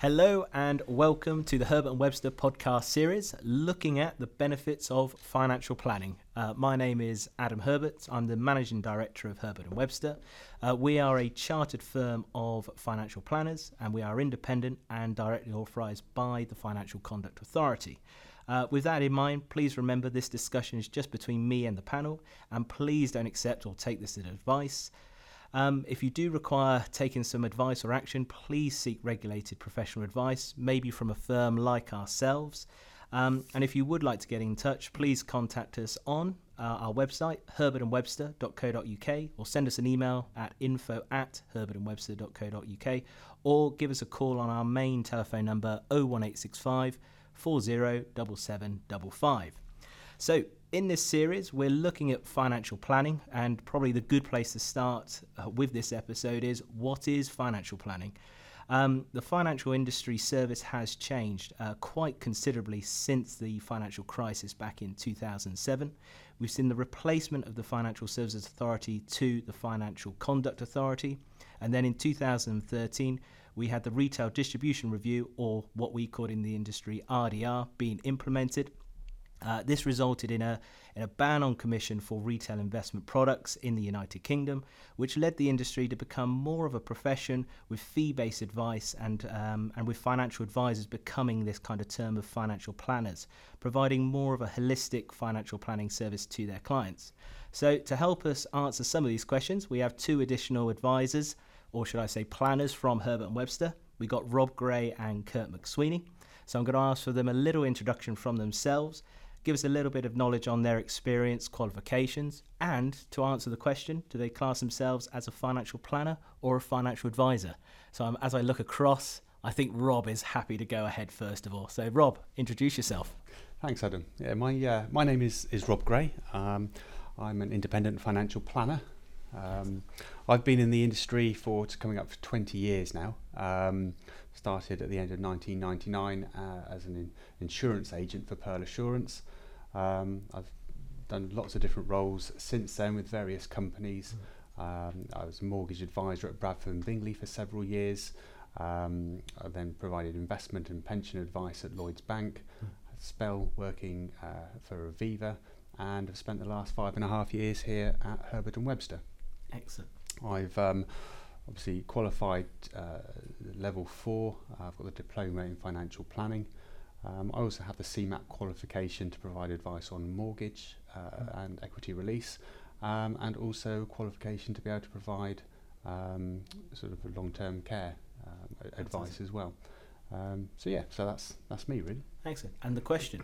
Hello and welcome to the Herbert and Webster podcast series, looking at the benefits of financial planning. Uh, my name is Adam Herbert. I'm the managing director of Herbert and Webster. Uh, we are a chartered firm of financial planners, and we are independent and directly authorised by the Financial Conduct Authority. Uh, with that in mind, please remember this discussion is just between me and the panel, and please don't accept or take this as advice. Um, if you do require taking some advice or action, please seek regulated professional advice, maybe from a firm like ourselves. Um, and if you would like to get in touch, please contact us on uh, our website, herbertandwebster.co.uk, or send us an email at info at herbertandwebster.co.uk, or give us a call on our main telephone number 01865 407755. So, in this series, we're looking at financial planning, and probably the good place to start uh, with this episode is what is financial planning? Um, the financial industry service has changed uh, quite considerably since the financial crisis back in 2007. We've seen the replacement of the Financial Services Authority to the Financial Conduct Authority, and then in 2013, we had the Retail Distribution Review, or what we call in the industry RDR, being implemented. Uh, this resulted in a, in a ban on commission for retail investment products in the United Kingdom, which led the industry to become more of a profession with fee based advice and, um, and with financial advisors becoming this kind of term of financial planners, providing more of a holistic financial planning service to their clients. So, to help us answer some of these questions, we have two additional advisors, or should I say planners, from Herbert and Webster. We got Rob Gray and Kurt McSweeney. So, I'm going to ask for them a little introduction from themselves give us a little bit of knowledge on their experience, qualifications, and to answer the question, do they class themselves as a financial planner or a financial advisor? So um, as I look across, I think Rob is happy to go ahead first of all. So Rob, introduce yourself. Thanks, Adam. Yeah, my uh, my name is is Rob Gray. Um, I'm an independent financial planner. Um, I've been in the industry for coming up for 20 years now. Um, started at the end of 1999 uh, as an in insurance agent for Pearl Assurance. Um, I've done lots of different roles since then with various companies. Um, I was a mortgage advisor at Bradford and Bingley for several years. Um, I then provided investment and pension advice at Lloyds Bank. Mm. A spell working uh, for Aviva, and have spent the last five and a half years here at Herbert and Webster. Excellent. I've um, obviously qualified uh, level four. I've got the diploma in financial planning. Um, I also have the CeMAP qualification to provide advice on mortgage uh, mm. and equity release, um, and also qualification to be able to provide um, sort of long-term care um, advice as well. Um, so yeah, so that's that's me really. Excellent. And the question: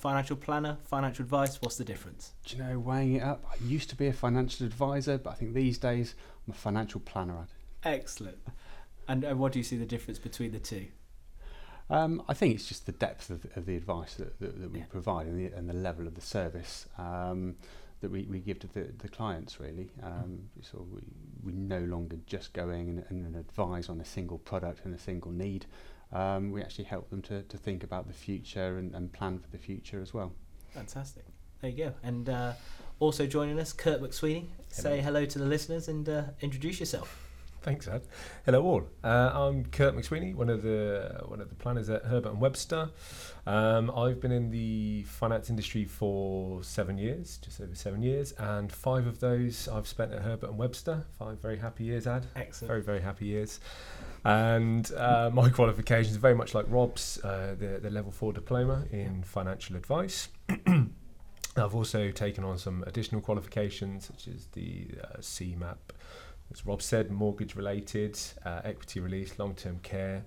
financial planner, financial advice. What's the difference? Do you know, weighing it up, I used to be a financial advisor, but I think these days I'm a financial planner. Excellent. And, and what do you see the difference between the two? Um, I think it's just the depth of, of the advice that, that, that we yeah. provide and the, and the level of the service um, that we, we give to the, the clients, really. Um, mm. so we, we no longer just go in and, and advise on a single product and a single need. Um, we actually help them to, to think about the future and, and plan for the future as well. Fantastic. There you go. And uh, also joining us, Kurt McSweeney. Hello. Say hello to the listeners and uh, introduce yourself. Thanks, Ed. Hello, all. Uh, I'm Kurt McSweeney, one of the one of the planners at Herbert and Webster. Um, I've been in the finance industry for seven years, just over seven years, and five of those I've spent at Herbert and Webster. Five very happy years, Ad. Excellent. Very very happy years. And uh, my qualifications are very much like Rob's, uh, the the level four diploma in financial advice. I've also taken on some additional qualifications, such as the uh, CeMAP as Rob said, mortgage related, uh, equity release, long term care.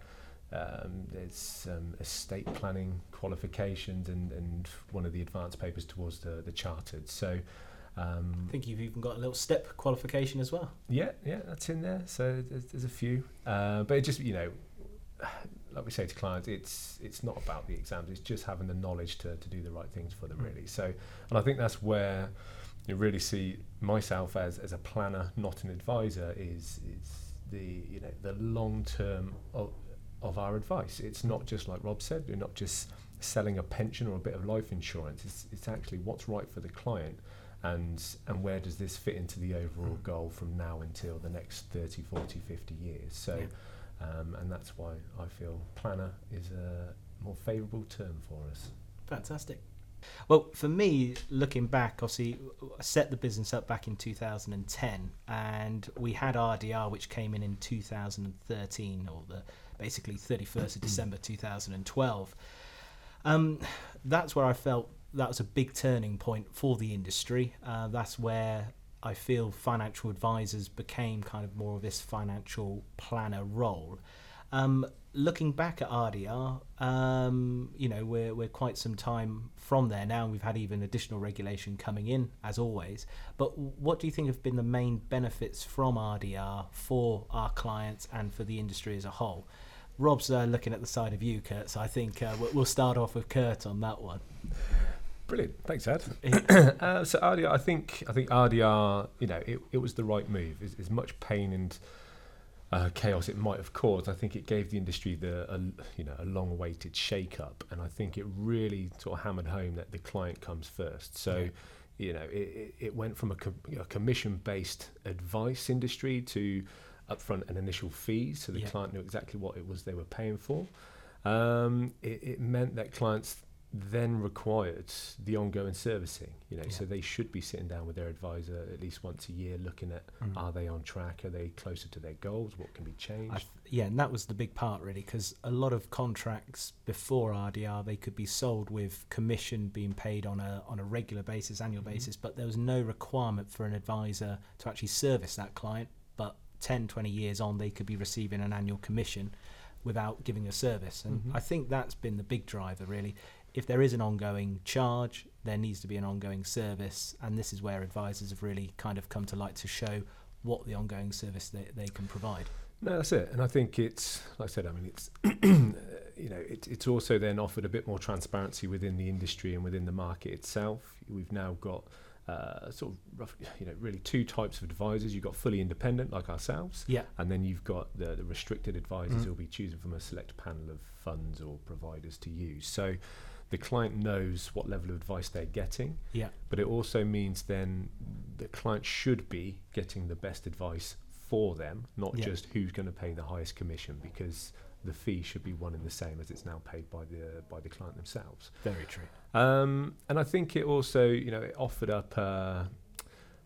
Um, there's um, estate planning qualifications and, and one of the advanced papers towards the, the chartered. So um, I think you've even got a little STEP qualification as well. Yeah, yeah, that's in there. So there's, there's a few, uh, but it just you know, like we say to clients, it's it's not about the exams. It's just having the knowledge to, to do the right things for them, mm. really. So, and I think that's where you really see myself as, as a planner, not an advisor, is is the you know the long term of, of our advice. It's not just like Rob said, we're not just selling a pension or a bit of life insurance. It's it's actually what's right for the client and and where does this fit into the overall goal from now until the next 30, 40, 50 years. So yeah. Um, and that's why I feel planner is a more favourable term for us. Fantastic. Well, for me, looking back, obviously, I set the business up back in 2010, and we had RDR, which came in in 2013, or the basically 31st of December 2012. Um, that's where I felt that was a big turning point for the industry. Uh, that's where I feel financial advisors became kind of more of this financial planner role. Um, looking back at RDR, um, you know, we're, we're quite some time from there now. And we've had even additional regulation coming in, as always. But what do you think have been the main benefits from RDR for our clients and for the industry as a whole? Rob's uh, looking at the side of you, Kurt, so I think uh, we'll start off with Kurt on that one. Brilliant, thanks, Ed. uh, so RDR, I think, I think RDR, you know, it, it was the right move. As, as much pain and uh, chaos it might have caused, I think it gave the industry the a, you know a long-awaited shake-up, and I think it really sort of hammered home that the client comes first. So. Yeah. You know, it, it went from a, com- a commission-based advice industry to upfront and initial fees, so the yeah. client knew exactly what it was they were paying for. Um, it, it, meant that clients then required the ongoing servicing. You know, yeah. so they should be sitting down with their advisor at least once a year, looking at mm. are they on track, are they closer to their goals, what can be changed. Th- yeah, and that was the big part really, because a lot of contracts before RDR they could be sold with commission being paid on a on a regular basis, annual mm-hmm. basis, but there was no requirement for an advisor to actually service that client. But 10, 20 years on, they could be receiving an annual commission without giving a service. And mm-hmm. I think that's been the big driver, really. If there is an ongoing charge, there needs to be an ongoing service. And this is where advisors have really kind of come to light to show what the ongoing service they, they can provide. No, that's it. And I think it's, like I said, I mean, it's, you know, it, it's also then offered a bit more transparency within the industry and within the market itself. We've now got uh, sort of rough, you know really two types of advisors. You've got fully independent like ourselves, yeah, and then you've got the, the restricted advisors mm. who'll be choosing from a select panel of funds or providers to use. So the client knows what level of advice they're getting. Yeah, but it also means then the client should be getting the best advice for them, not yeah. just who's going to pay the highest commission because the fee should be one and the same as it's now paid by the by the client themselves. Very true. Um, and I think it also, you know, it offered up uh,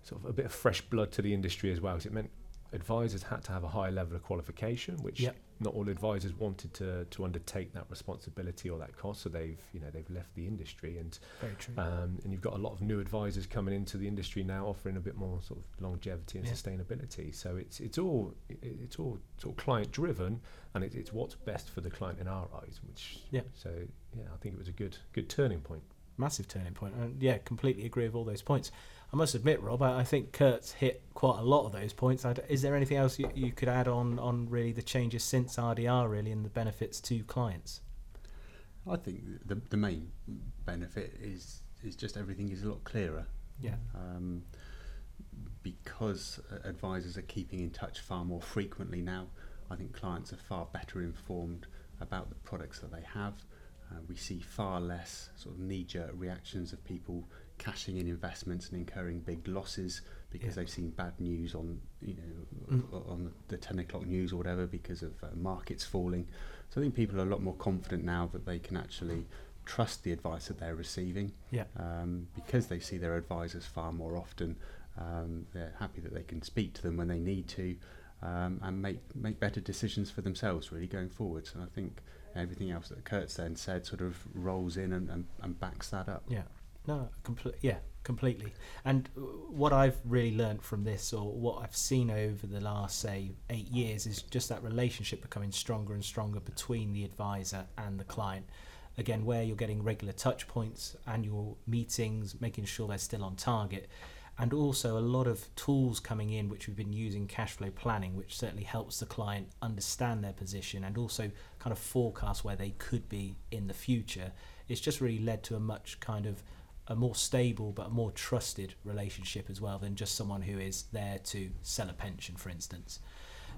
sort of a bit of fresh blood to the industry as well, because it meant advisors had to have a high level of qualification, which yep. not all advisors wanted to to undertake that responsibility or that cost. So they've you know they've left the industry, and Very true. Um, and you've got a lot of new advisors coming into the industry now, offering a bit more sort of longevity and yeah. sustainability. So it's it's all it's all sort of client driven, and it, it's what's best for the client in our eyes. Which yeah. So yeah, I think it was a good good turning point. Massive turning point, and yeah, completely agree with all those points. I must admit, Rob, I, I think Kurt's hit quite a lot of those points. is there anything else you, you could add on on really the changes since RDR really and the benefits to clients? I think the the main benefit is is just everything is a lot clearer. Yeah. Um, because advisors are keeping in touch far more frequently now, I think clients are far better informed about the products that they have. Uh, we see far less sort of knee-jerk reactions of people cashing in investments and incurring big losses because yeah. they've seen bad news on you know mm. on the 10 o'clock news or whatever because of uh, markets falling. So I think people are a lot more confident now that they can actually trust the advice that they're receiving. Yeah. Um, because they see their advisors far more often. Um, they're happy that they can speak to them when they need to um, and make make better decisions for themselves really going forward. So I think everything else that Kurt's then said sort of rolls in and, and, and backs that up. Yeah. No, complete. Yeah, completely. And what I've really learned from this, or what I've seen over the last say eight years, is just that relationship becoming stronger and stronger between the advisor and the client. Again, where you're getting regular touch points, annual meetings, making sure they're still on target, and also a lot of tools coming in which we've been using cash flow planning, which certainly helps the client understand their position and also kind of forecast where they could be in the future. It's just really led to a much kind of a more stable but a more trusted relationship as well than just someone who is there to sell a pension, for instance.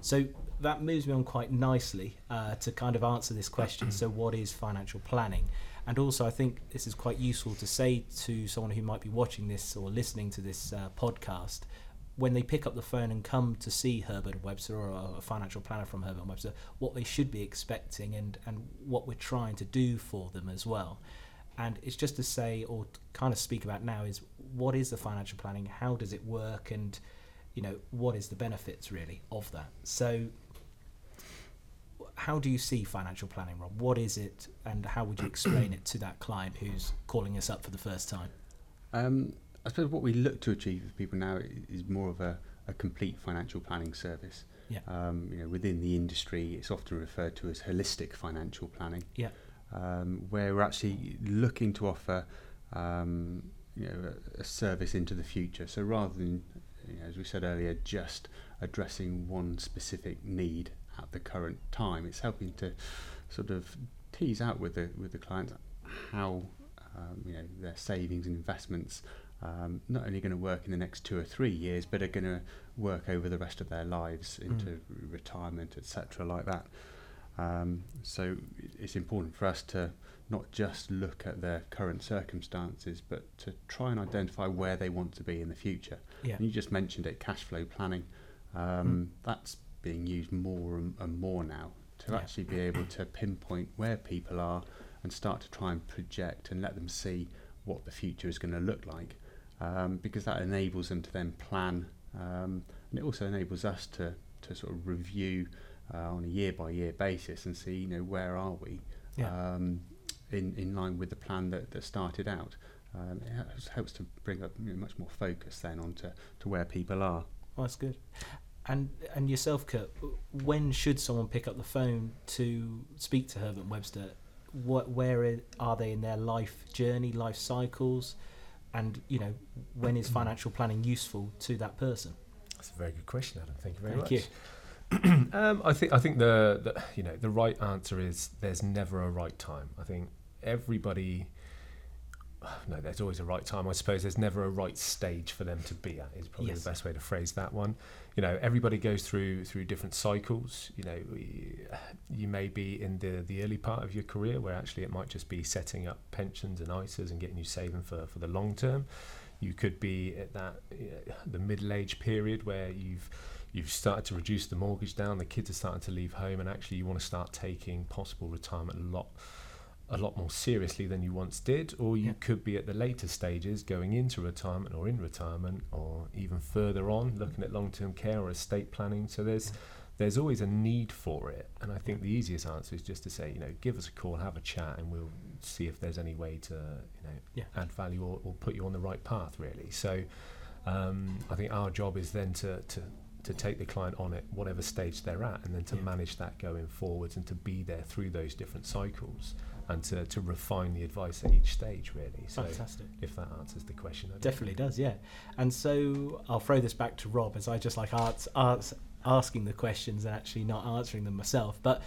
So that moves me on quite nicely uh, to kind of answer this question. so, what is financial planning? And also, I think this is quite useful to say to someone who might be watching this or listening to this uh, podcast when they pick up the phone and come to see Herbert Webster or a, financial planner from Herbert Webster, what they should be expecting and, and what we're trying to do for them as well. And it's just to say or kind of speak about now is what is the financial planning, how does it work, and you know what is the benefits really of that. So, how do you see financial planning, Rob? What is it, and how would you explain it to that client who's calling us up for the first time? Um, I suppose what we look to achieve with people now is more of a, a complete financial planning service. Yeah. Um, you know, within the industry, it's often referred to as holistic financial planning. Yeah. Um, where we're actually looking to offer, um, you know, a, a service into the future. So rather than, you know, as we said earlier, just addressing one specific need at the current time, it's helping to sort of tease out with the with the clients how um, you know their savings and investments um, not only going to work in the next two or three years, but are going to work over the rest of their lives into mm. retirement, etc., like that. Um, so it's important for us to not just look at their current circumstances, but to try and identify where they want to be in the future. Yeah. And you just mentioned it, cash flow planning. Um, mm. That's being used more and, and more now to yeah. actually be able to pinpoint where people are and start to try and project and let them see what the future is going to look like um, because that enables them to then plan um, and it also enables us to, to sort of review uh, on a year by year basis and see you know where are we yeah. um, in, in line with the plan that, that started out um, it helps, helps to bring up you know, much more focus then onto to where people are oh, that's good and and yourself Kurt when should someone pick up the phone to speak to Herbert Webster? What where are they in their life journey life cycles? And you know when is financial planning useful to that person? That's a very good question adam. Thank you very thank much. you. um, I think I think the, the you know the right answer is there's never a right time. I think everybody no, there's always a right time. I suppose there's never a right stage for them to be at. Is probably yes. the best way to phrase that one. You know, everybody goes through through different cycles. You know, you may be in the the early part of your career where actually it might just be setting up pensions and ISAs and getting you saving for for the long term. You could be at that know, the middle age period where you've you've started to reduce the mortgage down. The kids are starting to leave home, and actually you want to start taking possible retirement a lot a lot more seriously than you once did, or you yeah. could be at the later stages going into retirement or in retirement, or even further on looking at long term care or estate planning. So there's yeah. there's always a need for it, and I think the easiest answer is just to say, you know, give us a call, have a chat, and we'll see if there's any way to you know yeah. add value or, or, put you on the right path. Really, so um, I think our job is then to to to take the client on at whatever stage they're at and then to manage that going forwards and to be there through those different cycles and to, to refine the advice at each stage, really. So Fantastic. If that answers the question, definitely does, yeah. And so I'll throw this back to Rob as I just like arts, arts, asking the questions and actually not answering them myself. But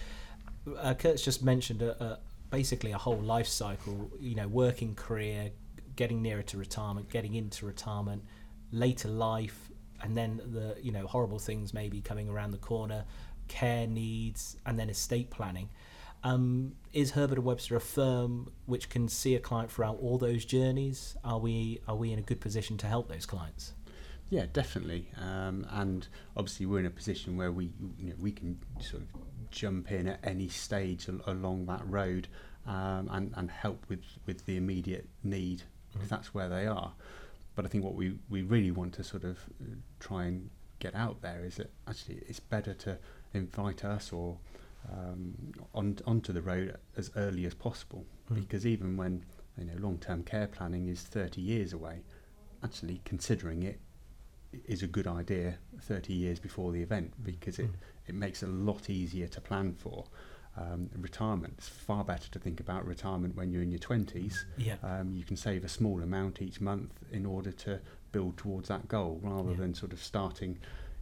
uh, Kurt's just mentioned a, a, basically a whole life cycle, you know, working career, getting nearer to retirement, getting into retirement, later life, and then the you know horrible things maybe coming around the corner, care needs, and then estate planning. Um, is Herbert and Webster a firm which can see a client throughout all those journeys? Are we are we in a good position to help those clients? Yeah, definitely. Um, and obviously, we're in a position where we you know, we can sort of jump in at any stage al- along that road um, and and help with with the immediate need mm-hmm. if that's where they are. But I think what we we really want to sort of uh, try and get out there is that actually it's better to invite us or um, on, onto the road as early as possible. Mm. Because even when you know long-term care planning is 30 years away, actually considering it is a good idea 30 years before the event because it, mm. it makes it a lot easier to plan for. Um, retirement. It's far better to think about retirement when you're in your 20s. Yeah. Um, you can save a small amount each month in order to build towards that goal rather yeah. than sort of starting.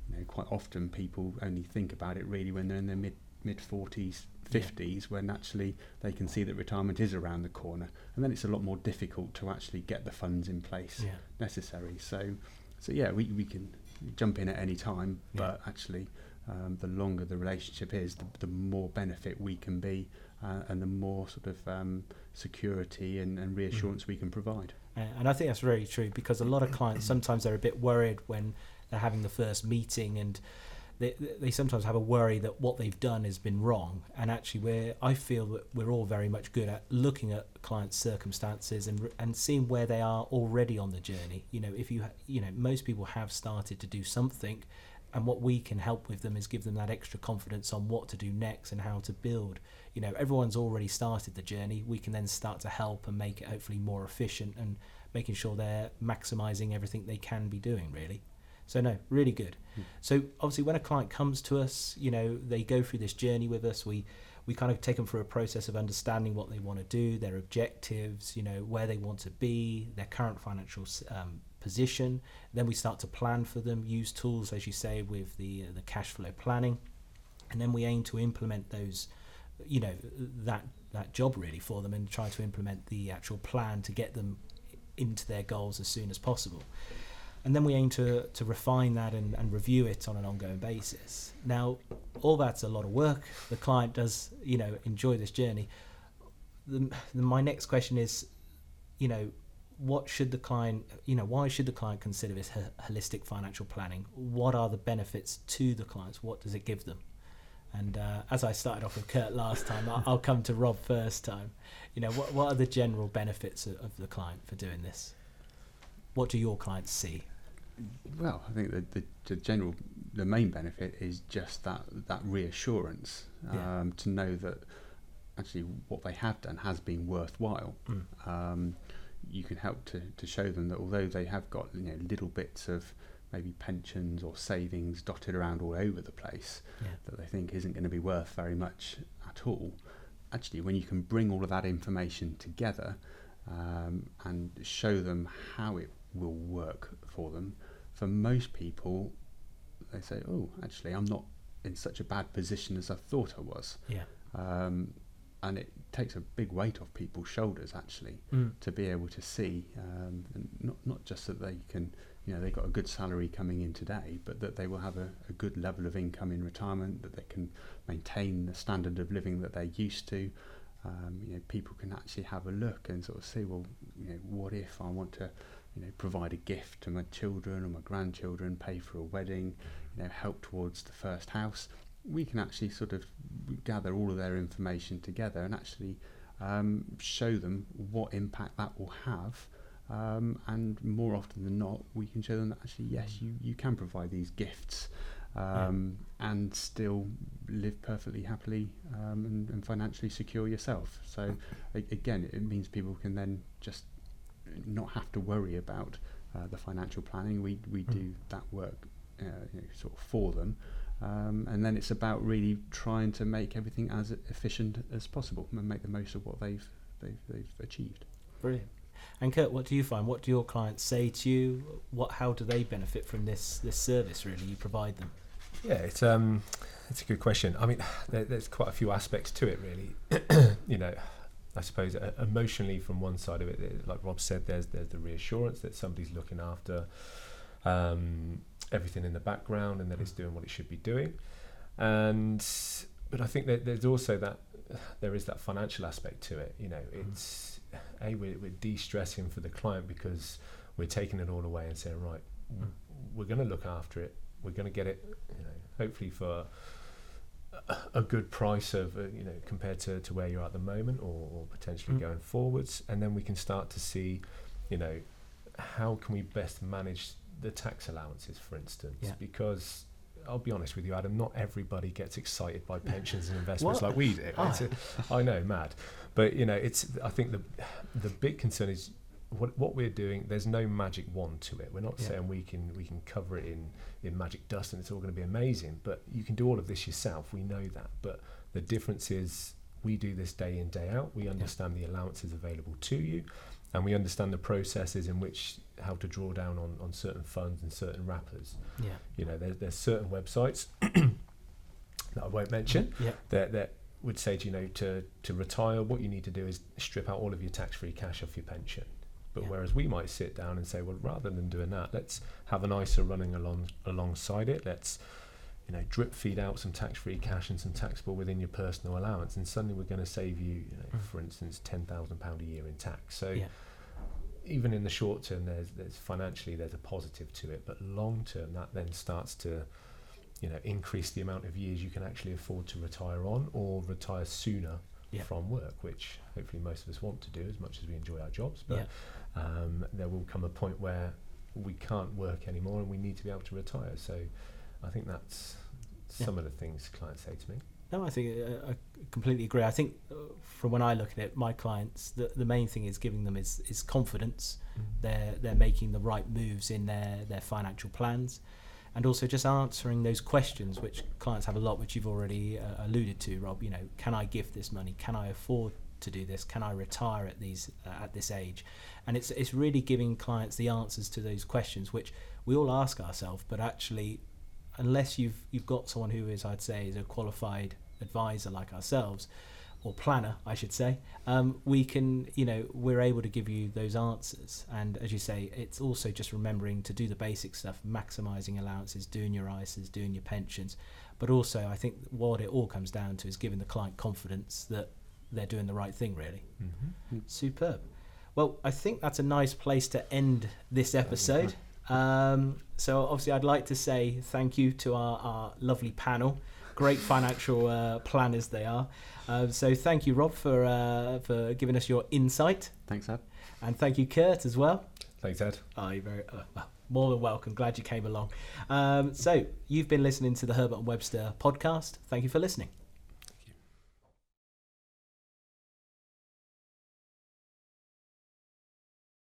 You know, quite often people only think about it really when they're in their mid mid 40s, 50s, yeah. when actually they can see that retirement is around the corner, and then it's a lot more difficult to actually get the funds in place yeah. necessary. So, so yeah, we, we can jump in at any time, but actually, um, the longer the relationship is, the, the more benefit we can be, uh, and the more sort of um, security and, and reassurance mm. we can provide. Uh, and I think that's very true because a lot of clients sometimes they're a bit worried when they're having the first meeting and they, they sometimes have a worry that what they've done has been wrong. And actually, we're, I feel that we're all very much good at looking at clients' circumstances and, and seeing where they are already on the journey. You know, if you, you know, most people have started to do something and what we can help with them is give them that extra confidence on what to do next and how to build you know everyone's already started the journey we can then start to help and make it hopefully more efficient and making sure they're maximizing everything they can be doing really so no, really good. Mm. So obviously, when a client comes to us, you know, they go through this journey with us. We we kind of take them through a process of understanding what they want to do, their objectives, you know, where they want to be, their current financial um, position. Then we start to plan for them, use tools, as you say, with the uh, the cash flow planning, and then we aim to implement those, you know, that that job really for them and try to implement the actual plan to get them into their goals as soon as possible and then we aim to, to refine that and, and review it on an ongoing basis. Now, all that's a lot of work. The client does, you know, enjoy this journey. The, my next question is, you know, what should the client, you know, why should the client consider this holistic financial planning? What are the benefits to the clients? What does it give them? And uh, as I started off with Kurt last time, I'll, I'll, come to Rob first time. You know, what, what are the general benefits of, of the client for doing this? What do your clients see? Well, I think the, the, the, general, the main benefit is just that that reassurance yeah. um, to know that actually what they have done has been worthwhile. Mm. Um, you can help to, to show them that although they have got you know little bits of maybe pensions or savings dotted around all over the place yeah. that they think isn't going to be worth very much at all. Actually, when you can bring all of that information together um, and show them how it will work for them, for most people, they say, "Oh, actually, I'm not in such a bad position as I thought I was." Yeah. Um, and it takes a big weight off people's shoulders actually mm. to be able to see, um, and not not just that they can, you know, they've got a good salary coming in today, but that they will have a, a good level of income in retirement, that they can maintain the standard of living that they're used to. Um, you know, people can actually have a look and sort of see, well, you know, what if I want to you know, provide a gift to my children or my grandchildren, pay for a wedding, you know, help towards the first house. We can actually sort of gather all of their information together and actually um, show them what impact that will have. Um, and more often than not, we can show them that actually, yes, you, you can provide these gifts um, yeah. and still live perfectly happily um, and, and, financially secure yourself. So, again, it means people can then just not have to worry about uh, the financial planning. We we mm. do that work uh, you know, sort of for them, um, and then it's about really trying to make everything as efficient as possible and make the most of what they've they've, they've achieved. Brilliant. And Kurt, what do you find? What do your clients say to you? What how do they benefit from this this service? Really, you provide them. Yeah, it's um, it's a good question. I mean, there, there's quite a few aspects to it, really. you know, I suppose uh, emotionally from one side of it, like Rob said, there's there's the reassurance that somebody's looking after um, everything in the background and that it's doing what it should be doing, and but I think that there's also that there is that financial aspect to it. You know, mm-hmm. it's a we're, we're de-stressing for the client because we're taking it all away and saying right, mm. we're going to look after it. We're going to get it, you know, hopefully for a good price of uh, you know compared to, to where you're at the moment or, or potentially mm. going forwards. And then we can start to see you know how can we best manage the tax allowances for instance? Yeah. because I'll be honest with you Adam not everybody gets excited by pensions and investments like we do. I know mad. But you know it's I think the the big concern is what what we're doing there's no magic wand to it. We're not yeah. saying we can we can cover it in in magic dust and it's all going to be amazing but you can do all of this yourself. We know that. But the difference is we do this day in day out. We understand yeah. the allowances available to you and we understand the processes in which how to draw down on, on certain funds and certain wrappers. Yeah. You know there, there's certain websites that I won't mention yeah. that that would say to you know to to retire what you need to do is strip out all of your tax-free cash off your pension but yeah. whereas we might sit down and say, well, rather than doing that, let's have an ISA running along alongside it. Let's you know drip feed out some tax-free cash and some taxable within your personal allowance, and suddenly we're going to save you, you know, mm. for instance, ten thousand pound a year in tax. So. Yeah. even in the short term, there's there's financially there's a positive to it, but long term that then starts to you know increase the amount of years you can actually afford to retire on or retire sooner Yeah. from work, which hopefully most of us want to do as much as we enjoy our jobs. But Yeah. Um, there will come a point where we can't work anymore and we need to be able to retire. So I think that's Yeah. some of the things clients say to me. No, I think uh, I completely agree. I think uh, from when I look at it, my clients, the, the main thing is giving them is, is confidence. They're they're making the right moves in their their financial plans, and also just answering those questions which clients have a lot, which you've already uh, alluded to, Rob. You know, can I give this money? Can I afford to do this? Can I retire at these uh, at this age? And it's it's really giving clients the answers to those questions, which we all ask ourselves, but actually unless you've you've got someone who is I'd say is a qualified advisor like ourselves or planner I should say um, we can you know we're able to give you those answers and as you say it's also just remembering to do the basic stuff maximizing allowances doing your ISAs doing your pensions but also I think what it all comes down to is giving the client confidence that they're doing the right thing really Mm-hmm. Superb. Well, I think that's a nice place to end this episode. Um, so, obviously, I'd like to say thank you to our, our lovely panel. Great financial uh, planners they are. Uh, so, thank you, Rob, for uh, for giving us your insight, Thanks, Ed. and thank you, Kurt, as well. Thanks, Ed. Oh, you're very uh, well, more than welcome. Glad you came along. Um, so, you've been listening to the Herbert and Webster podcast. Thank you for listening.